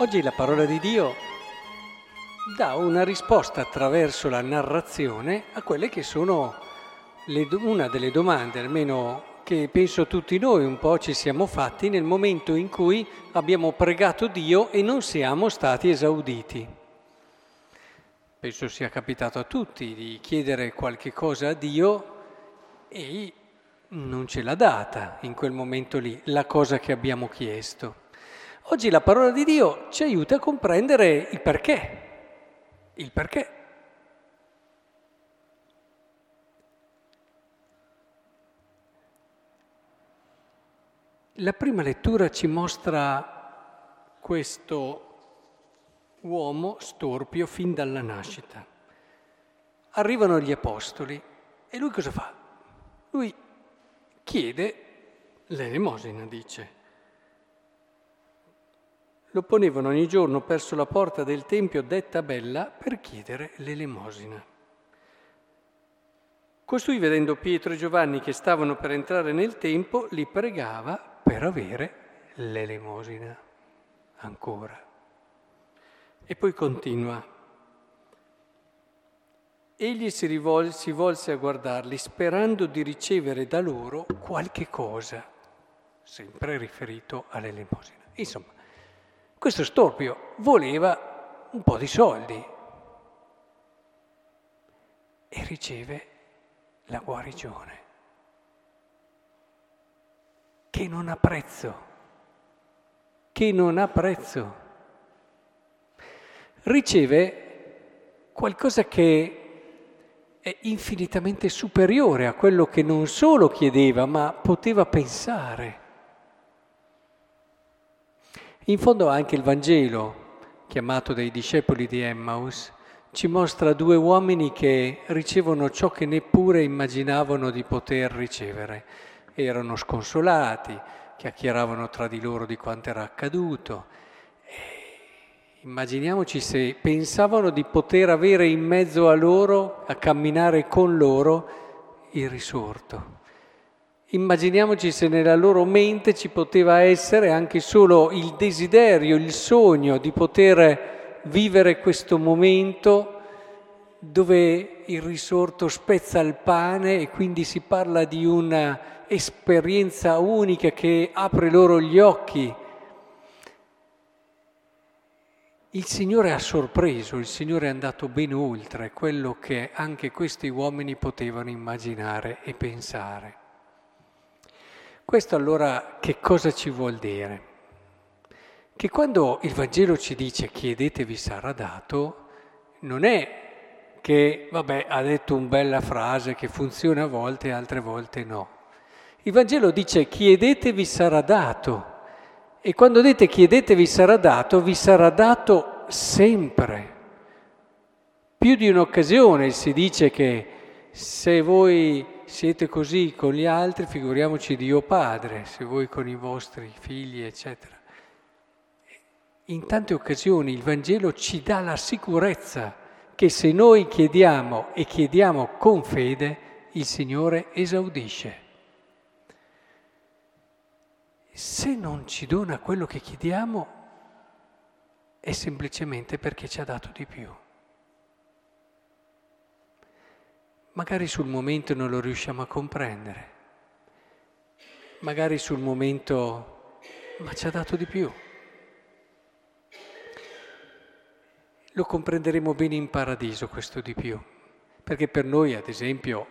Oggi la parola di Dio dà una risposta attraverso la narrazione a quelle che sono le, una delle domande, almeno che penso tutti noi un po' ci siamo fatti nel momento in cui abbiamo pregato Dio e non siamo stati esauditi. Penso sia capitato a tutti di chiedere qualche cosa a Dio e non ce l'ha data in quel momento lì, la cosa che abbiamo chiesto. Oggi la parola di Dio ci aiuta a comprendere il perché, il perché. La prima lettura ci mostra questo uomo storpio fin dalla nascita. Arrivano gli apostoli e lui cosa fa? Lui chiede l'elemosina, dice lo ponevano ogni giorno verso la porta del Tempio detta bella per chiedere l'elemosina. Costui, vedendo Pietro e Giovanni che stavano per entrare nel Tempio, li pregava per avere l'elemosina ancora. E poi continua. Egli si, rivol- si volse a guardarli sperando di ricevere da loro qualche cosa, sempre riferito all'elemosina. Insomma, questo storpio voleva un po' di soldi e riceve la guarigione, che non ha prezzo, che non ha prezzo. Riceve qualcosa che è infinitamente superiore a quello che non solo chiedeva, ma poteva pensare. In fondo anche il Vangelo, chiamato dai discepoli di Emmaus, ci mostra due uomini che ricevono ciò che neppure immaginavano di poter ricevere. Erano sconsolati, chiacchieravano tra di loro di quanto era accaduto. E immaginiamoci se pensavano di poter avere in mezzo a loro, a camminare con loro, il risorto. Immaginiamoci se nella loro mente ci poteva essere anche solo il desiderio, il sogno di poter vivere questo momento dove il risorto spezza il pane e quindi si parla di un'esperienza unica che apre loro gli occhi. Il Signore ha sorpreso, il Signore è andato ben oltre quello che anche questi uomini potevano immaginare e pensare. Questo allora che cosa ci vuol dire? Che quando il Vangelo ci dice chiedetevi sarà dato, non è che, vabbè, ha detto una bella frase che funziona a volte e altre volte no. Il Vangelo dice chiedetevi sarà dato e quando dite chiedetevi sarà dato, vi sarà dato sempre. Più di un'occasione si dice che se voi siete così con gli altri, figuriamoci Dio Padre, se voi con i vostri figli, eccetera. In tante occasioni il Vangelo ci dà la sicurezza che se noi chiediamo e chiediamo con fede, il Signore esaudisce. Se non ci dona quello che chiediamo, è semplicemente perché ci ha dato di più. Magari sul momento non lo riusciamo a comprendere, magari sul momento, ma ci ha dato di più. Lo comprenderemo bene in paradiso questo di più, perché per noi, ad esempio,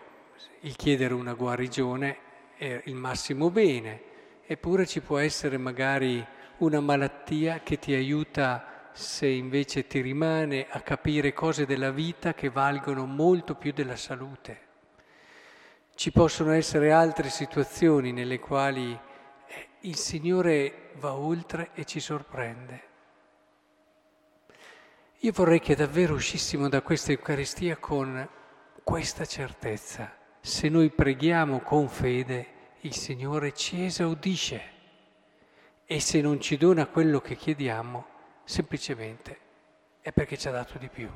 il chiedere una guarigione è il massimo bene, eppure ci può essere magari una malattia che ti aiuta a se invece ti rimane a capire cose della vita che valgono molto più della salute. Ci possono essere altre situazioni nelle quali eh, il Signore va oltre e ci sorprende. Io vorrei che davvero uscissimo da questa Eucaristia con questa certezza. Se noi preghiamo con fede, il Signore ci esaudisce e se non ci dona quello che chiediamo, semplicemente è perché ci ha dato di più.